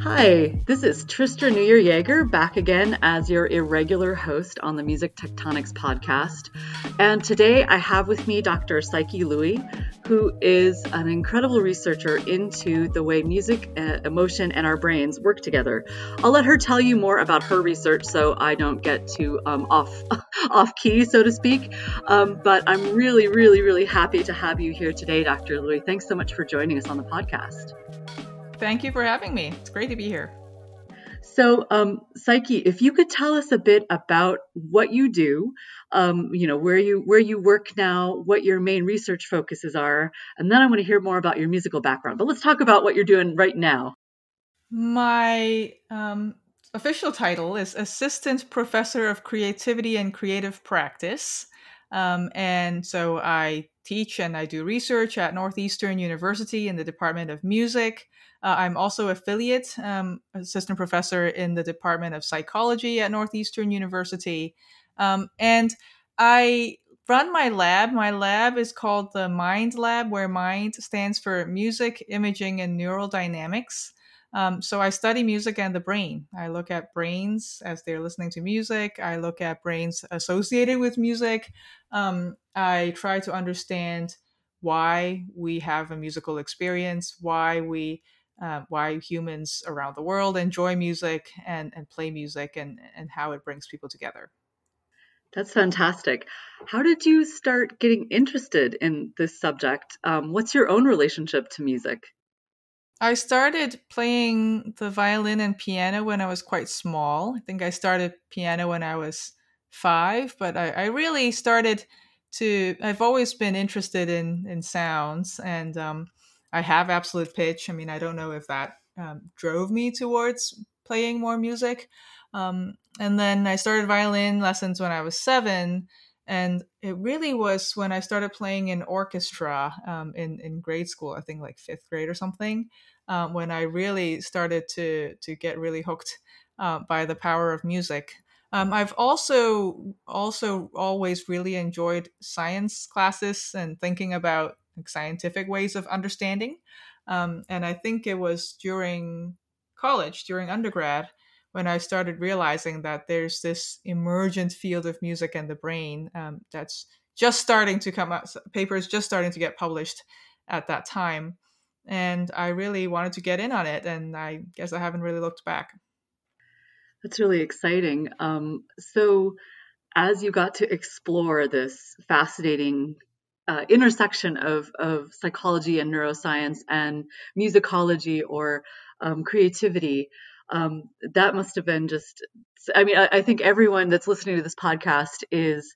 Hi, this is Tristra Newyear Yeager back again as your irregular host on the Music Tectonics podcast. And today I have with me Dr. Psyche Loui, who is an incredible researcher into the way music, uh, emotion, and our brains work together. I'll let her tell you more about her research so I don't get too um, off off key, so to speak. Um, but I'm really, really, really happy to have you here today, Dr. Loui. Thanks so much for joining us on the podcast. Thank you for having me. It's great to be here. So, um, Psyche, if you could tell us a bit about what you do, um, you know, where you where you work now, what your main research focuses are, and then I want to hear more about your musical background. But let's talk about what you're doing right now. My um, official title is Assistant Professor of Creativity and Creative Practice. Um, and so I teach and I do research at Northeastern University in the Department of Music. Uh, I'm also affiliate um, assistant professor in the Department of Psychology at Northeastern University. Um, and I run my lab. My lab is called the Mind Lab, where MIND stands for Music, Imaging, and Neural Dynamics. Um, so I study music and the brain. I look at brains as they're listening to music. I look at brains associated with music. Um, I try to understand why we have a musical experience, why we uh, why humans around the world enjoy music and, and play music and, and how it brings people together. That's fantastic. How did you start getting interested in this subject? Um, what's your own relationship to music? I started playing the violin and piano when I was quite small. I think I started piano when I was five, but I, I really started to. I've always been interested in in sounds, and um, I have absolute pitch. I mean, I don't know if that um, drove me towards playing more music. Um, and then I started violin lessons when I was seven. And it really was when I started playing in orchestra um, in, in grade school, I think like fifth grade or something, um, when I really started to, to get really hooked uh, by the power of music. Um, I've also also always really enjoyed science classes and thinking about like scientific ways of understanding. Um, and I think it was during college, during undergrad, when I started realizing that there's this emergent field of music and the brain um, that's just starting to come out, papers just starting to get published at that time. And I really wanted to get in on it, and I guess I haven't really looked back. That's really exciting. Um, so, as you got to explore this fascinating uh, intersection of, of psychology and neuroscience and musicology or um, creativity. Um, that must have been just, I mean, I, I, think everyone that's listening to this podcast is.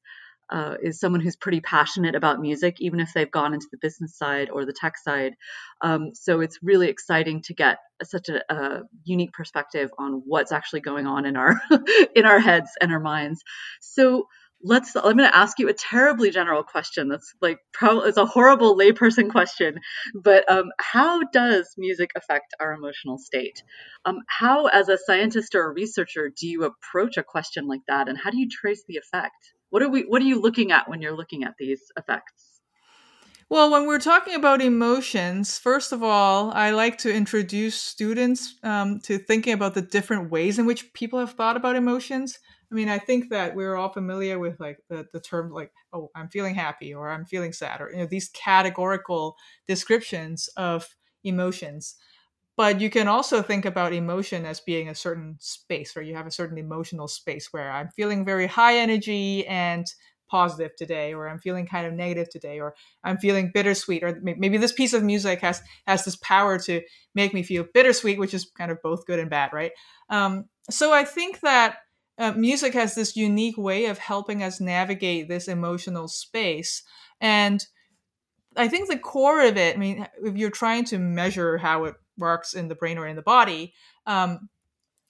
Uh, is someone who's pretty passionate about music, even if they've gone into the business side or the tech side. Um, so it's really exciting to get such a, a, unique perspective on what's actually going on in our in our heads and our minds. So let's i'm going to ask you a terribly general question that's like probably it's a horrible layperson question but um, how does music affect our emotional state? Um, how as a scientist or a researcher do you approach a question like that and how do you trace the effect? What are we what are you looking at when you're looking at these effects? Well, when we're talking about emotions, first of all, I like to introduce students um, to thinking about the different ways in which people have thought about emotions. I mean, I think that we're all familiar with like the, the term like, oh, I'm feeling happy or I'm feeling sad or you know these categorical descriptions of emotions. But you can also think about emotion as being a certain space where you have a certain emotional space where I'm feeling very high energy and positive today or i'm feeling kind of negative today or i'm feeling bittersweet or maybe this piece of music has has this power to make me feel bittersweet which is kind of both good and bad right um, so i think that uh, music has this unique way of helping us navigate this emotional space. And I think the core of it, I mean, if you're trying to measure how it works in the brain or in the body, um,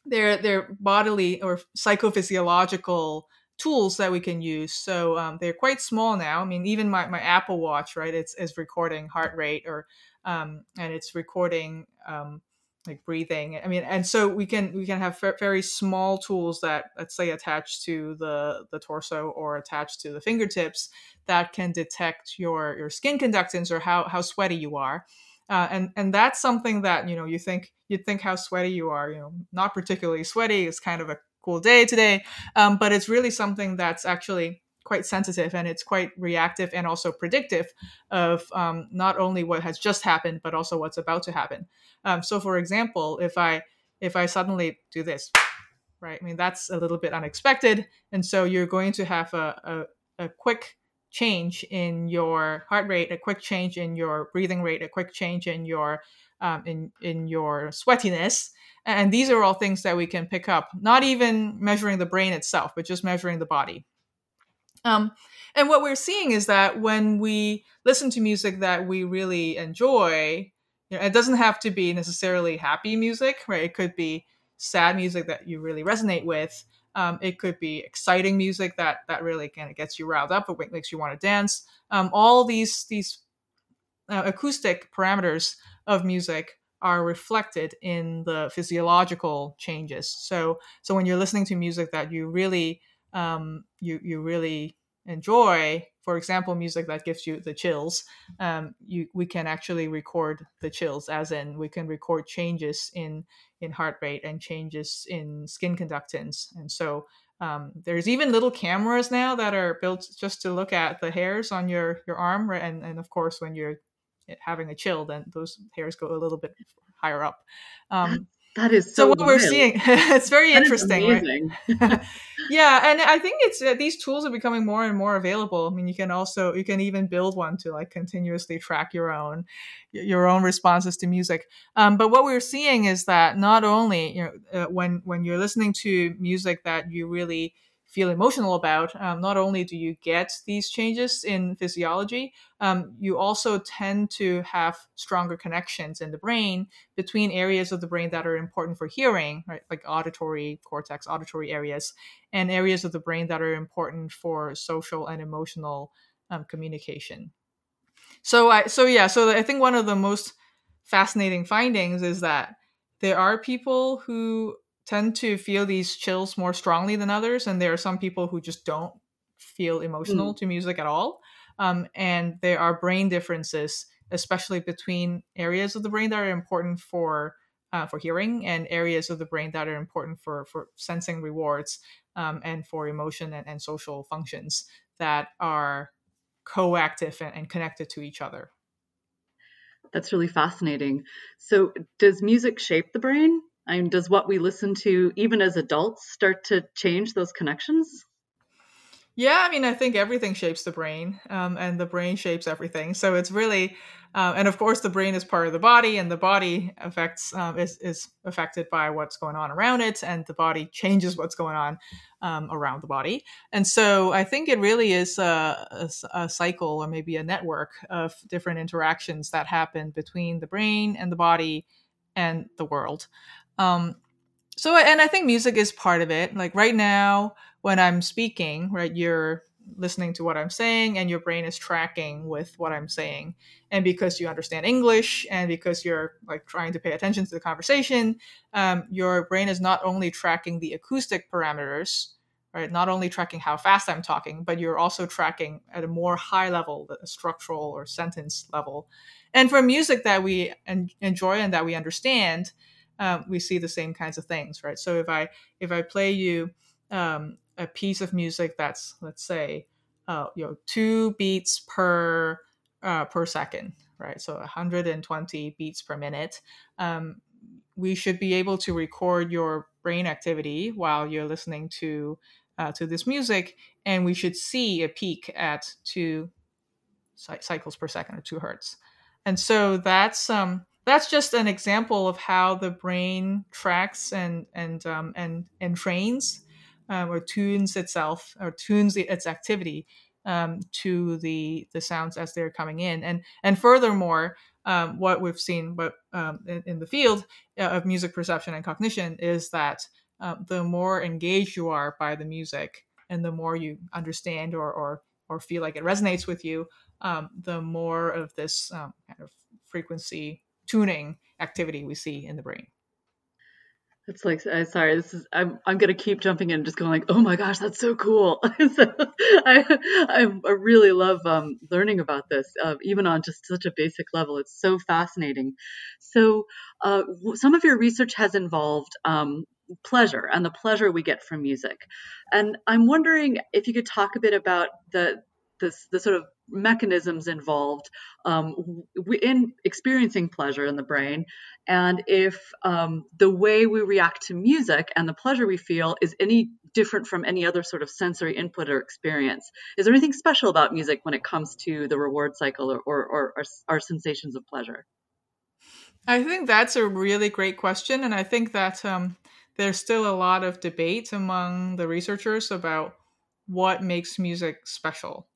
they're, they're bodily or psychophysiological tools that we can use. So um, they're quite small now. I mean, even my, my Apple Watch, right, it's, recording heart rate or um, and it's recording um, like breathing i mean and so we can we can have very small tools that let's say attached to the the torso or attached to the fingertips that can detect your your skin conductance or how how sweaty you are. Uh, and and that's something that you know you think you'd think how sweaty you are you know not particularly sweaty it's kind of a cool day today um, but it's really something that's actually quite sensitive and it's quite reactive and also predictive of um, not only what has just happened but also what's about to happen. Um, so for example if i if i suddenly do this right i mean that's a little bit unexpected. And so you're going to have a, a, a quick change in your heart rate a quick change in your breathing rate a quick change in your um, in in your sweatiness. And these are all things that we can pick up not even measuring the brain itself but just measuring the body um, and what we're seeing is that when we listen to music that we really enjoy, you know, it doesn't have to be necessarily happy music, right? It could be sad music that you really resonate with. Um, it could be exciting music that that really kind of gets you riled up, it makes you want to dance. Um, all these these uh, acoustic parameters of music are reflected in the physiological changes. So so when you're listening to music that you really um, you you really enjoy, for example, music that gives you the chills, um, you we can actually record the chills, as in we can record changes in in heart rate and changes in skin conductance, and so. Um, there's even little cameras now that are built just to look at the hairs on your your arm, and and of course when you're having a chill, then those hairs go a little bit higher up. Um, that is so, so what we're seeing. it's very that interesting, right? yeah, and I think it's uh, these tools are becoming more and more available. I mean, you can also you can even build one to like continuously track your own your own responses to music. Um, but what we're seeing is that not only you know uh, when when you're listening to music that you really feel emotional about, um, not only do you get these changes in physiology, um, you also tend to have stronger connections in the brain between areas of the brain that are important for hearing, right, like auditory cortex, auditory areas, and areas of the brain that are important for social and emotional um, communication. So I, so yeah, so I think one of the most fascinating findings is that there are people who tend to feel these chills more strongly than others, and there are some people who just don't feel emotional mm. to music at all. Um, and there are brain differences, especially between areas of the brain that are important for uh, for hearing and areas of the brain that are important for for sensing rewards um, and for emotion and, and, social functions that are coactive and, and connected to each other. That's really fascinating. So, does music shape the brain? I mean, does what we listen to, even as adults, start to change those connections? Yeah, I mean, I think everything shapes the brain, um, and the brain shapes everything. So it's really, uh, and of course, the brain is part of the body, and the body affects um, is is affected by what's going on around it, and the body changes what's going on um, around the body. And so I think it really is a, a, a, cycle, or maybe a network of different interactions that happen between the brain and the body and the world. Um, so, and I think music is part of it. Like right now, when I'm speaking, right, you're listening to what I'm saying and your brain is tracking with what I'm saying. And because you understand English and because you're like trying to pay attention to the conversation, um, your brain is not only tracking the acoustic parameters, right, not only tracking how fast I'm talking, but you're also tracking at a more high level, the structural or sentence level. And for music that we en- enjoy and that we understand, um, we see the same kinds of things, right? So if I if I play you um, a piece of music that's let's say uh, you know two beats per uh, per second, right? So 120 beats per minute. Um, we should be able to record your brain activity while you're listening to uh, to this music, and we should see a peak at two cycles per second or two hertz. And so that's um, that's just an example of how the brain tracks and and um, and and trains um, or tunes itself or tunes its activity um, to the the sounds as they're coming in. And and furthermore um, what we've seen but um, in, in, the field uh, of music perception and cognition is that uh, the more engaged you are by the music and the more you understand or or, or feel like it resonates with you the more of this kind of frequency tuning activity we see in the brain. It's like, uh, sorry, this is, I'm, I'm to keep jumping in and just going like, oh my gosh, that's so cool. so I, I, I really love um, learning about this, uh, even on just such a basic level. It's so fascinating. So uh, some of your research has involved um, pleasure and the pleasure we get from music. And I'm wondering if you could talk a bit about the, this, the sort of mechanisms involved um, in experiencing pleasure in the brain, and if um, the way we react to music and the pleasure we feel is any different from any other sort of sensory input or experience. Is there anything special about music when it comes to the reward cycle or, or, or our, sensations of pleasure? I think that's a really great question, and I think that um, there's still a lot of debate among the researchers about what makes music special.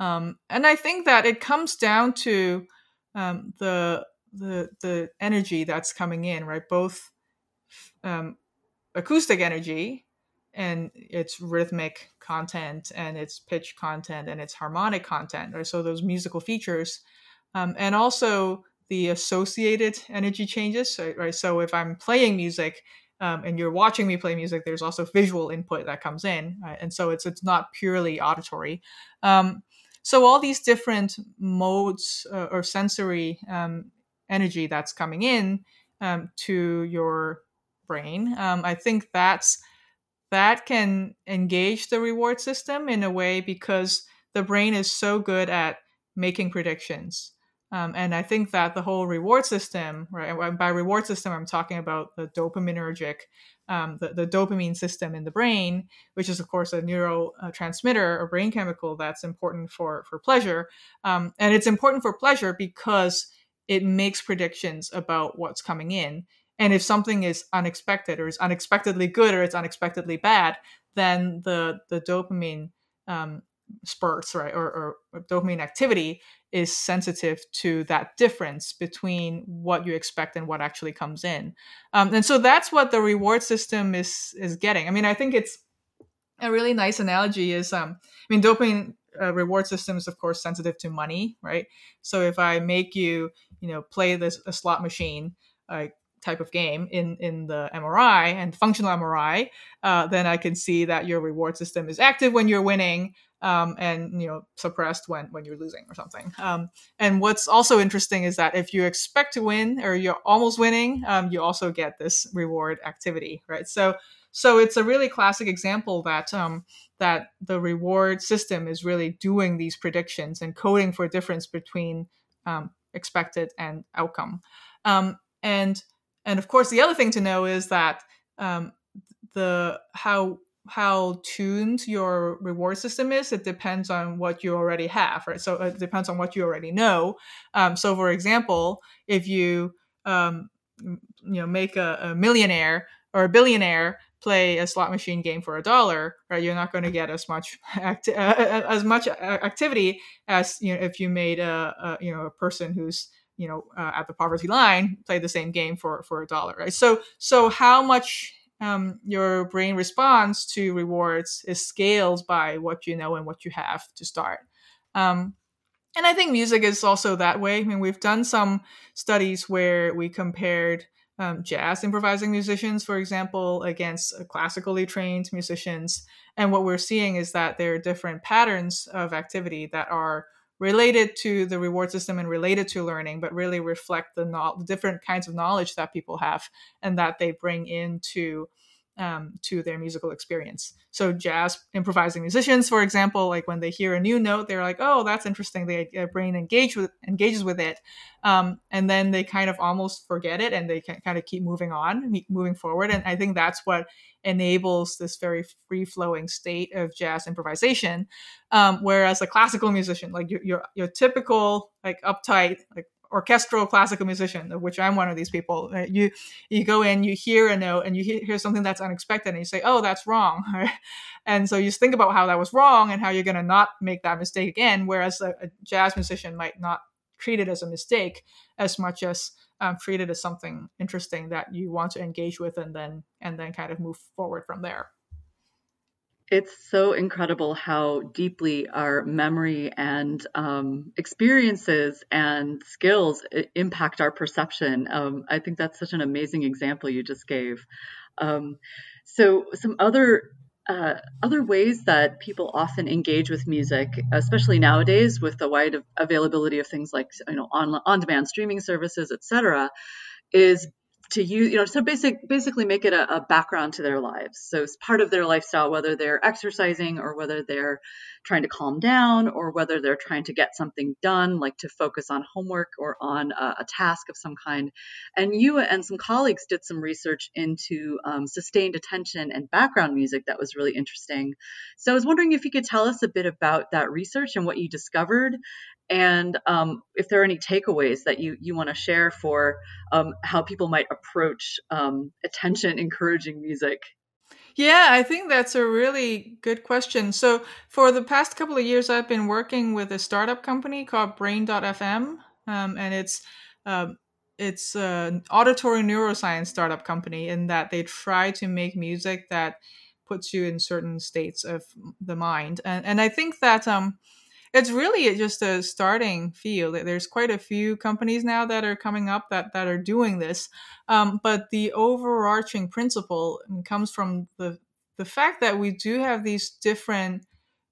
Um, and I think that it comes down to um, the the the energy that's coming in, right? Both um, acoustic energy and its rhythmic content and its pitch content and its harmonic content, right? So those musical features, um, and also the associated energy changes, right? So if I'm playing music um, and you're watching me play music, there's also visual input that comes in, right? and so it's it's not purely auditory. Um, so all these different modes uh, or sensory um, energy that's coming in um, to your brain, um, I think that's that can engage the reward system in a way because the brain is so good at making predictions. Um, and I think that the whole reward system, right? By reward system, I'm talking about the dopaminergic um, the, the, dopamine system in the brain, which is of course a neurotransmitter or brain chemical that's important for for pleasure. Um, and it's important for pleasure because it makes predictions about what's coming in. And if something is unexpected or is unexpectedly good or it's unexpectedly bad, then the the dopamine um, spurts, right, or, or, dopamine activity is sensitive to that difference between what you expect and what actually comes in. Um, and so that's what the reward system is is getting. I mean, I think it's a really nice analogy. Is um, I mean, dopamine uh, reward system is of course sensitive to money, right? So if I make you, you know, play this a slot machine, like type of game in in the MRI and functional MRI, uh, then I can see that your reward system is active when you're winning, um, and you know suppressed when when you're losing or something. Um, and what's also interesting is that if you expect to win or you're almost winning, um, you also get this reward activity, right? So so it's a really classic example that um, that the reward system is really doing these predictions and coding for a difference between um, expected and outcome. Um, and and of course, the other thing to know is that the how how tuned your reward system is it depends on what you already have right? So it depends on what you already know. Um, so for example if you um, you know make a, a, millionaire or a billionaire play a slot machine game for a dollar right you're not going to get as much acti- uh, uh, uh as much uh, activity as you know if you made a, a you know a person who's you know uh, at the poverty line play the same game for for a dollar right? So so how much um, your brain response to rewards is scaled by what you know and what you have to start. Um, and I think music is also that way. I mean, we've done some studies where we compared um, jazz improvising musicians, for example, against classically trained musicians. And what we're seeing is that there are different patterns of activity that are related to the reward system and related to learning, but really reflect the, no- different kinds of knowledge that people have and that they bring into um, to their musical experience. So, jazz improvising musicians, for example, like when they hear a new note, they're like, "Oh, that's interesting." They, their brain engage with engages with it, um, and then they kind of almost forget it, and they can kind of keep moving on, moving forward. And I think that's what enables this very free flowing state of jazz improvisation. Um, whereas a classical musician, like your, your your typical like uptight like orchestral classical musician, of which I'm one of these people. You you go in, you hear a note, and you hear, hear something that's unexpected, and you say, "Oh, that's wrong," and so you think about how that was wrong and how you're going to not make that mistake again. Whereas a, a, jazz musician might not treat it as a mistake as much as um, treat it as something interesting that you want to engage with, and then and then kind of move forward from there It's so incredible how deeply our memory and um, experiences and skills impact our perception. Um, I think that's such an amazing example you just gave. Um, so, some other uh, other ways that people often engage with music, especially nowadays with the wide availability of things like you know on on demand streaming services, etc., is to use, you know, so basic, basically make it a, a, background to their lives. So it's part of their lifestyle, whether they're exercising or whether they're trying to calm down or whether they're trying to get something done, like to focus on homework or on a, a task of some kind. And you and some colleagues did some research into um, sustained attention and background music that was really interesting. So I was wondering if you could tell us a bit about that research and what you discovered and um, if there are any takeaways that you, you want to share for um, how people might approach um, attention encouraging music. Yeah, I think that's a really good question. So, for the past couple of years, I've been working with a startup company called Brain.fm, um, and it's um, it's an auditory neuroscience startup company in that they try to make music that puts you in certain states of the mind, and and I think that um, it's really just a starting field. There's quite a few companies now that are coming up that that are doing this, um, but the overarching principle comes from the the fact that we do have these different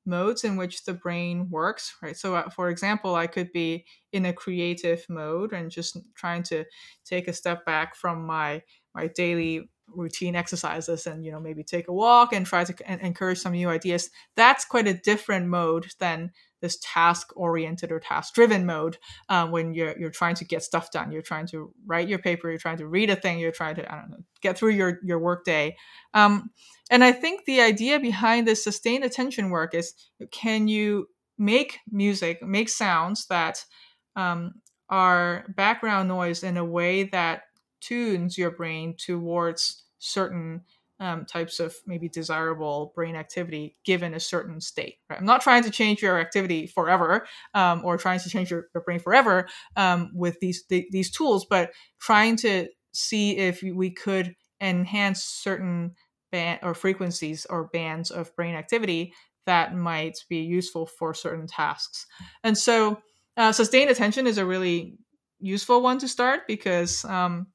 modes in which the brain works right? So uh, for example i could be in a creative mode and just trying to take a step back from my my daily routine exercises and you know maybe take a walk and try to encourage some new ideas. That's quite a different mode than this task oriented or task driven mode um, when you're you're trying to get stuff done. You're trying to write your paper you're trying to read a thing you're trying to i don't know get through your your work day um, and i think the idea behind this sustained attention work is can you make music make sounds that um, are background noise in a way that tunes your brain towards certain um, types of maybe desirable brain activity given a certain state. Right? I'm not trying to change your activity forever um, or trying to change your, your brain forever um, with these th- these tools, but trying to see if we could enhance certain band or frequencies or bands of brain activity that might be useful for certain tasks. And so, uh, sustained attention is a really useful one to start because um,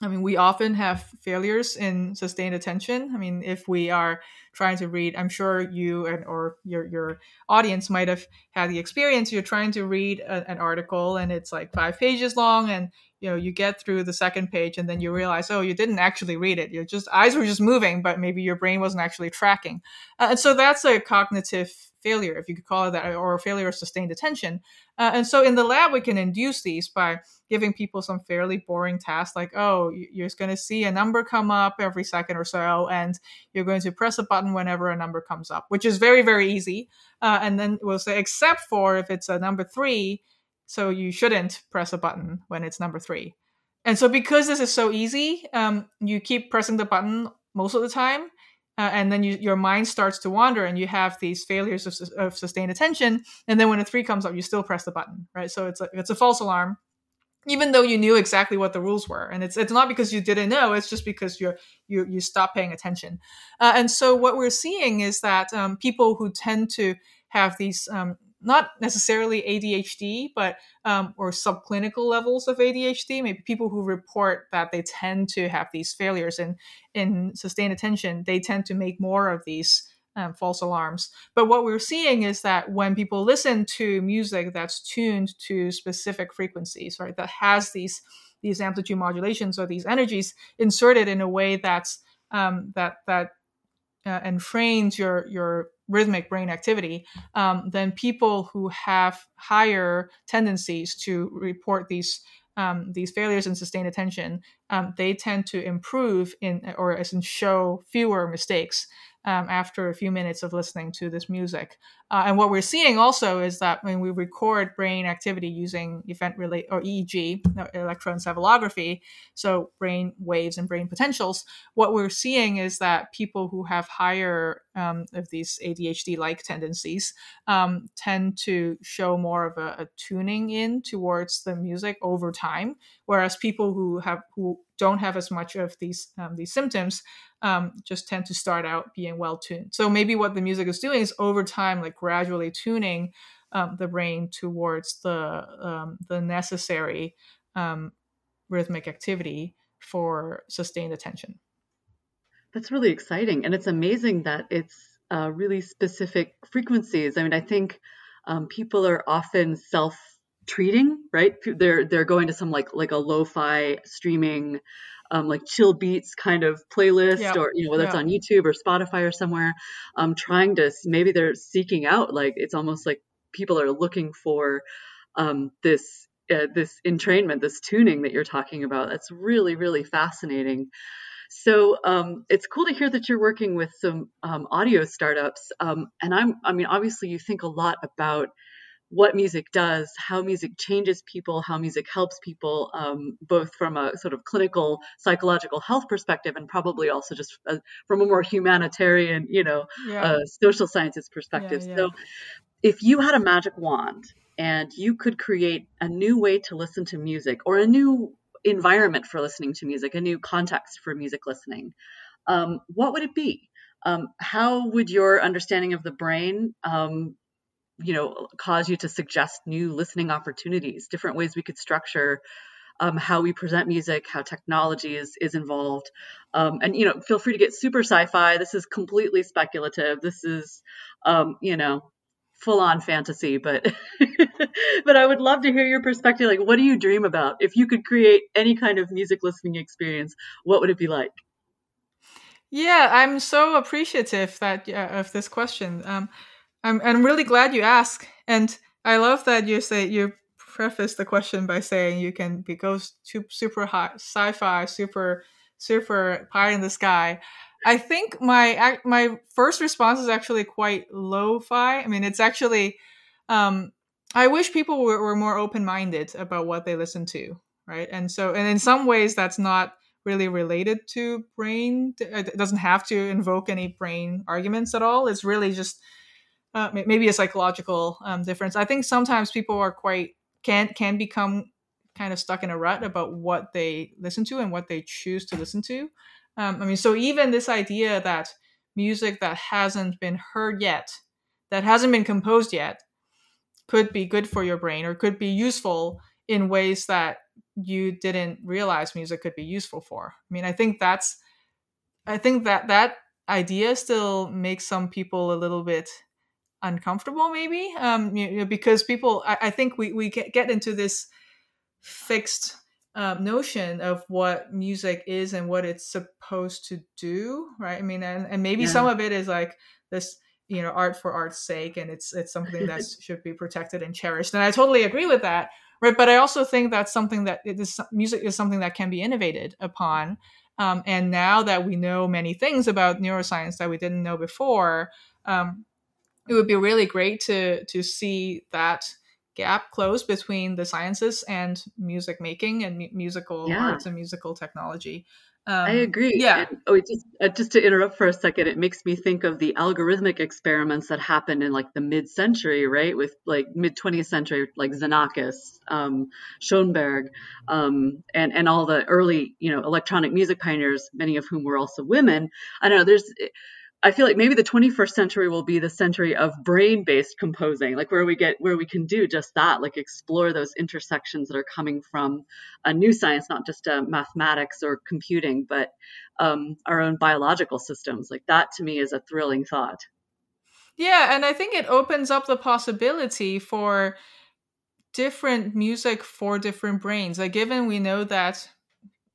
I mean, we often have failures in sustained attention. I mean, if we are trying to read, I'm sure you and or your your audience might have had the experience. You're trying to read a, an article and it's like five pages long, and you know you get through the second page, and then you realize, oh, you didn't actually read it. Your just eyes were just moving, but maybe your brain wasn't actually tracking. Uh, and so that's a cognitive failure, if you could call it that, or a failure of sustained attention. Uh, and so in the lab, we can induce these by giving people some fairly boring tasks like, oh, you're just going to see a number come up every second or so, and you're going to press a button whenever a number comes up, which is very, very easy. Uh, and then we'll say, except for if it's a number three, so you shouldn't press a button when it's number three. And so because this is so easy, um, you keep pressing the button most of the time uh, and then you, your mind starts to wander and you have these failures of, of, sustained attention and then when a three comes up you still press the button right? So it's a, it's a false alarm even though you knew exactly what the rules were. And it's it's not because you didn't know it's just because you're you you stop paying attention. Uh, and so what we're seeing is that um, people who tend to have these um, not necessarily ADHD, but um, or subclinical levels of ADHD. Maybe people who report that they tend to have these failures in in sustained attention, they tend to make more of these um, false alarms. But what we're seeing is that when people listen to music that's tuned to specific frequencies, right, that has these these amplitude modulations or these energies inserted in a way that's um, that that uh, your your rhythmic brain activity, um, then people who have higher tendencies to report these um, these failures in sustained attention, um, they tend to improve in or as in show fewer mistakes um, after a few minutes of listening to this music. Uh, and what we're seeing also is that when we record brain activity using event relate or EEG, electroencephalography, so brain waves and brain potentials, what we're seeing is that people who have higher um, of these ADHD-like tendencies um, tend to show more of a, a tuning in towards the music over time, whereas people who have who don't have as much of these um, these symptoms um, just tend to start out being well tuned. So maybe what the music is doing is over time, like gradually tuning um, the brain towards the um, the necessary um, rhythmic activity for sustained attention. That's really exciting, and it's amazing that it's uh, really specific frequencies. I mean, I think um, people are often self treating, right? They're they're going to some like like a lo-fi streaming um, like chill beats kind of playlist or you know whether it's on youtube or spotify or somewhere um, trying to maybe they're seeking out like it's almost like people are looking for um, this uh, this entrainment this tuning that you're talking about. That's really really fascinating. So um, it's cool to hear that you're working with some um, audio startups um, and i'm i mean obviously you think a lot about what music does, how music changes people, how music helps people, um, both from a sort of clinical psychological health perspective and probably also just uh, from a more humanitarian, you know, yeah. uh, social sciences perspective. Yeah, yeah. So, if you had a magic wand and you could create a new way to listen to music or a new environment for listening to music, a new context for music listening, um, what would it be? Um, how would your understanding of the brain um, you know cause you to suggest new listening opportunities different ways we could structure um, how we present music how technology is is involved. Um, and you know feel free to get super sci-fi. This is completely speculative. This is um, you know full on fantasy but but i would love to hear your perspective. Like what do you dream about? If you could create any kind of music listening experience what would it be like? Yeah i'm so appreciative that of this question. Um, I'm I'm really glad you asked, and I love that you say you preface the question by saying you can be go super high sci-fi, super super pie in the sky. I think my my first response is actually quite lo-fi. I mean, it's actually um, I wish people were, were more open-minded about what they listen to, right? And so, and in some ways, that's not really related to brain. It doesn't have to invoke any brain arguments at all. It's really just uh, maybe a psychological um, difference. I think sometimes people are quite can can become kind of stuck in a rut about what they listen to and what they choose to listen to. Um, I mean, so even this idea that music that hasn't been heard yet, that hasn't been composed yet, could be good for your brain or could be useful in ways that you didn't realize music could be useful for. I mean, I think that's, I think that that idea still makes some people a little bit uncomfortable maybe um, you know, because people I, I, think we, we get into this fixed um, notion of what music is and what it's supposed to do right i mean and, and maybe yeah. some of it is like this you know art for art's sake and it's it's something that should be protected and cherished and i totally agree with that right but i also think that's something that it is music is something that can be innovated upon um, and now that we know many things about neuroscience that we didn't know before um, it would be really great to to see that gap close between the sciences and music making and mu- musical yeah. arts and musical technology. Um, I agree. Yeah. And, oh, just uh, just to interrupt for a second, it makes me think of the algorithmic experiments that happened in like the mid-century, right? With like mid 20th century, like Xenakis, um, Schoenberg, um, and and all the early, you know, electronic music pioneers, many of whom were also women. I don't know. There's I feel like maybe the 21st century will be the century of brain-based composing, like where we get where we can do just that, like explore those intersections that are coming from a new science, not just uh, mathematics or computing, but um, our own biological systems. Like that, to me, is a thrilling thought. Yeah, and I think it opens up the possibility for different music for different brains. Like, given we know that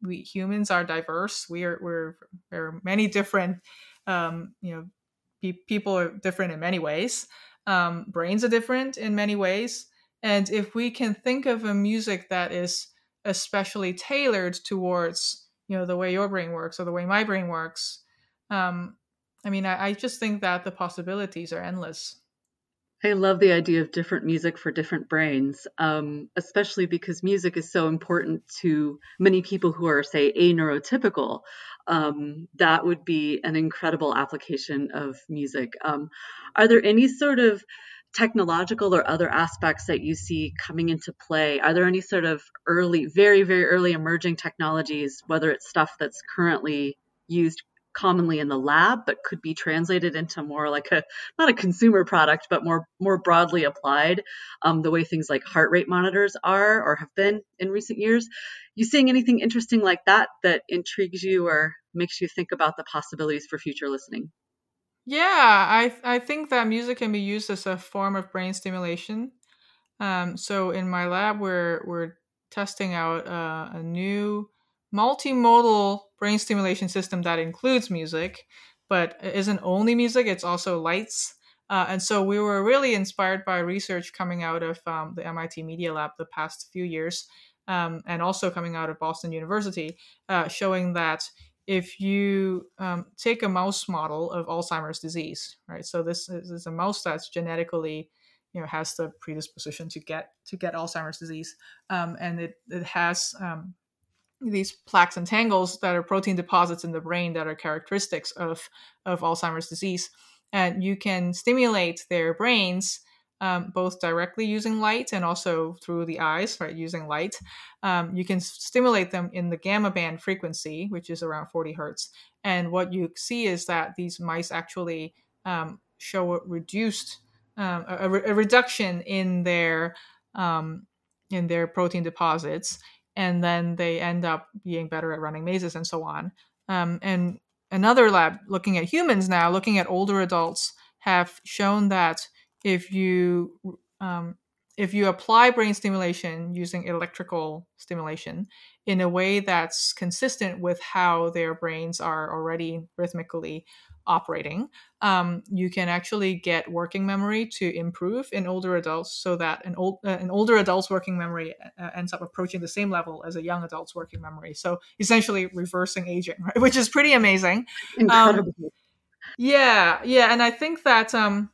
we humans are diverse, we are we're there are many different um, you know, pe- people are different in many ways. Um, brains are different in many ways. And if we can think of a music that is especially tailored towards, you know, the way your brain works or the way my brain works, um, I mean, I, I just think that the possibilities are endless. I love the idea of different music for different brains, um, especially because music is so important to many people who are, say, aneurotypical. Um, that would be an incredible application of music. Um, are there any sort of technological or other aspects that you see coming into play? Are there any sort of early, very, very early emerging technologies, whether it's stuff that's currently used commonly in the lab but could be translated into more like a not a consumer product but more more broadly applied um, the way things like heart rate monitors are or have been in recent years. You seeing anything interesting like that that intrigues you or makes you think about the possibilities for future listening? Yeah i i think that music can be used as a form of brain stimulation. Um, so in my lab we're we're testing out uh, a new multimodal brain stimulation system that includes music, but isn't only music, it's also lights. Uh, and so we were really inspired by research coming out of um, the MIT Media Lab the past few years, um, and also coming out of Boston University, uh, showing that if you um, take a mouse model of Alzheimer's disease, right? So this is, is, a mouse that's genetically, you know, has the predisposition to get to get Alzheimer's disease, um, and it it has um, these plaques and tangles that are protein deposits in the brain that are characteristics of, of Alzheimer's disease. And you can stimulate their brains um, both directly using light and also through the eyes, right, using light. Um, you can stimulate them in the gamma band frequency, which is around 40 hertz. And what you see is that these mice actually um, show a reduced, um, a, a, reduction in their um, in their protein deposits and then they end up being better at running mazes and so on. Um, and another lab looking at humans now, looking at older adults, have shown that if you um, if you apply brain stimulation using electrical stimulation in a way that's consistent with how their brains are already rhythmically operating, um, you can actually get working memory to improve in older adults, so that an old uh, an older adult's working memory uh, ends up approaching the same level as a young adult's working memory. So essentially, reversing aging, right? which is pretty amazing. Incredible. Um, yeah, yeah, and I think that um,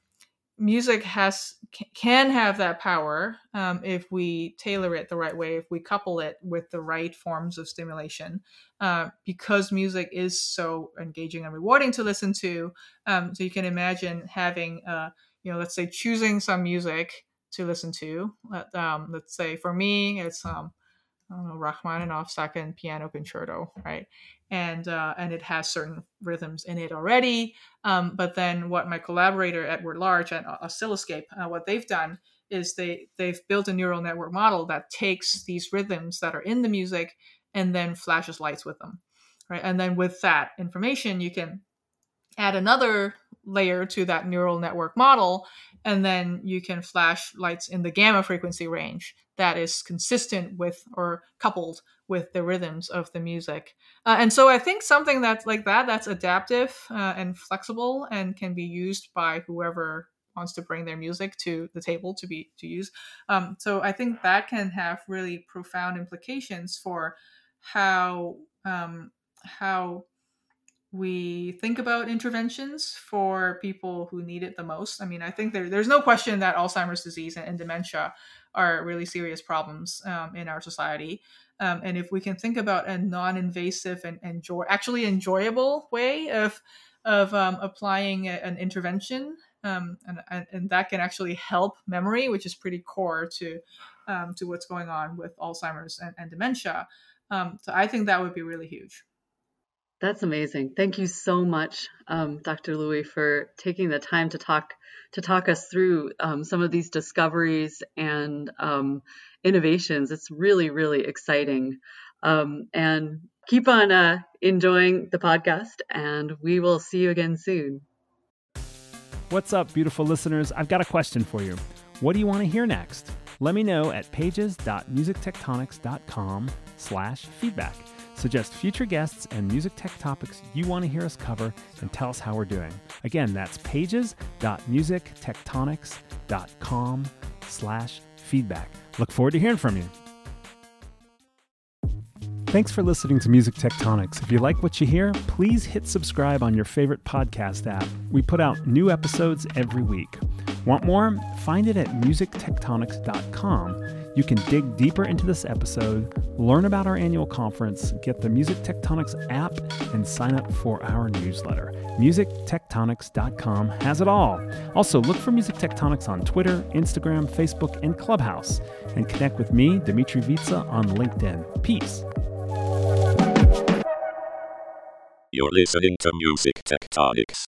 music has can have that power um, if we tailor it the right way if we couple it with the right forms of stimulation uh, because music is so engaging and rewarding to listen to um, so you can imagine having uh, you know let's say choosing some music to listen to um, let's say for me it's um, I don't know, Rachmaninoff second piano concerto, right? And uh, and it has certain rhythms in it already. Um, but then what my collaborator Edward Large at Oscilloscape, uh, what they've done is they they've built a neural network model that takes these rhythms that are in the music and then flashes lights with them, right? And then with that information, you can add another layer to that neural network model and then you can flash lights in the gamma frequency range that is consistent with or coupled with the rhythms of the music. Uh, and so i think something that's like that that's adaptive uh, and flexible and can be used by whoever wants to bring their music to the table to be to use. Um, so i think that can have really profound implications for how um, how we think about interventions for people who need it the most. I mean, I think there, there's no question that Alzheimer's disease and, and dementia are really serious problems um, in our society. Um, and if we can think about a non-invasive and enjoy, actually enjoyable way of of um, applying a, an intervention, um, and, and that can actually help memory, which is pretty core to um, to what's going on with Alzheimer's and, and dementia. Um, so I think that would be really huge. That's amazing. Thank you so much, um, Dr. Loui, for taking the time to talk to talk us through um, some of these discoveries and um, innovations. It's really, really exciting. Um, and keep on uh, enjoying the podcast, and we will see you again soon. What's up, beautiful listeners? I've got a question for you. What do you want to hear next? Let me know at pages.musictectonics.com slash feedback. Suggest future guests and music tech topics you want to hear us cover and tell us how we're doing. Again, that's pages.musictectonics.com slash feedback. Look forward to hearing from you. Thanks for listening to Music Tectonics. If you like what you hear, please hit subscribe on your favorite podcast app. We put out new episodes every week. Want more? Find it at musictectonics.com. You can dig deeper into this episode, learn about our annual conference, get the Music Tectonics app, and sign up for our newsletter. MusicTectonics.com has it all. Also, look for Music Tectonics on Twitter, Instagram, Facebook, and Clubhouse, and connect with me, Dmitri Vietze, on LinkedIn. Peace. You're listening to Music Tectonics.